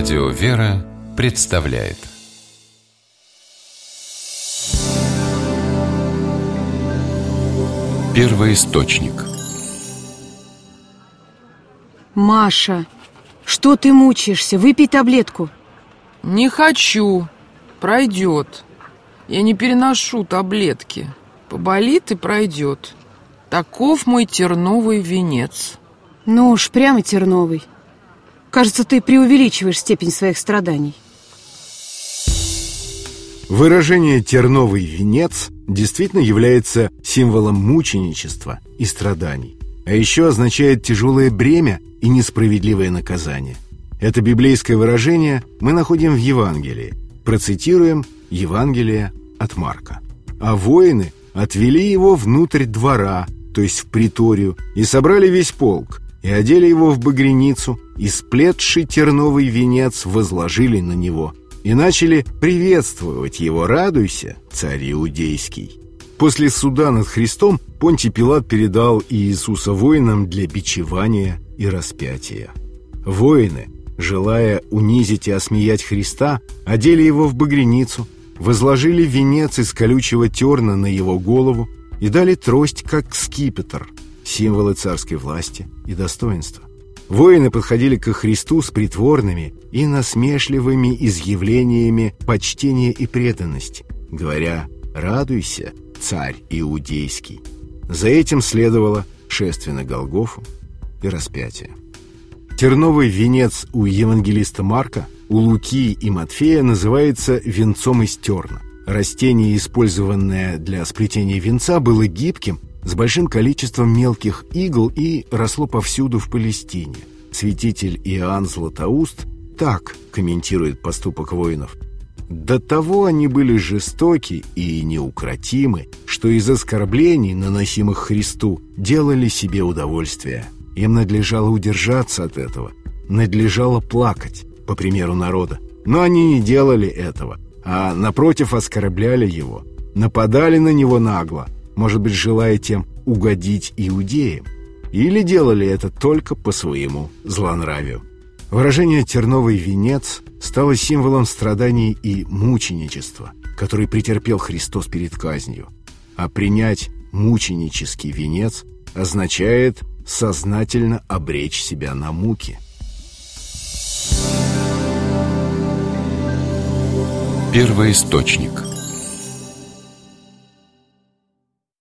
Радио «Вера» представляет. Первый источник. Маша, что ты мучаешься? Выпей таблетку. Не хочу, пройдет. Я не переношу таблетки. Поболит и пройдет. Таков мой терновый венец. Ну уж прямо терновый Кажется, ты преувеличиваешь степень своих страданий Выражение «терновый венец» действительно является символом мученичества и страданий, а еще означает тяжелое бремя и несправедливое наказание. Это библейское выражение мы находим в Евангелии. Процитируем Евангелие от Марка. А воины отвели его внутрь двора, то есть в приторию, и собрали весь полк, и одели его в багряницу, и сплетший терновый венец возложили на него – и начали приветствовать его «Радуйся, царь Иудейский». После суда над Христом Понтий Пилат передал Иисуса воинам для бичевания и распятия. Воины, желая унизить и осмеять Христа, одели его в багряницу, возложили венец из колючего терна на его голову и дали трость как скипетр, символы царской власти и достоинства. Воины подходили к Христу с притворными и насмешливыми изъявлениями почтения и преданности, говоря «Радуйся, царь иудейский». За этим следовало шествие на Голгофу и распятие. Терновый венец у евангелиста Марка, у Луки и Матфея называется венцом из терна. Растение, использованное для сплетения венца, было гибким с большим количеством мелких игл и росло повсюду в Палестине. Святитель Иоанн Златоуст так комментирует поступок воинов. До того они были жестоки и неукротимы, что из оскорблений, наносимых Христу, делали себе удовольствие. Им надлежало удержаться от этого, надлежало плакать, по примеру народа. Но они не делали этого, а напротив оскорбляли его, нападали на него нагло, может быть, желая тем угодить иудеям, или делали это только по своему злонравию. Выражение «терновый венец» стало символом страданий и мученичества, который претерпел Христос перед казнью. А принять мученический венец означает сознательно обречь себя на муки. Первый источник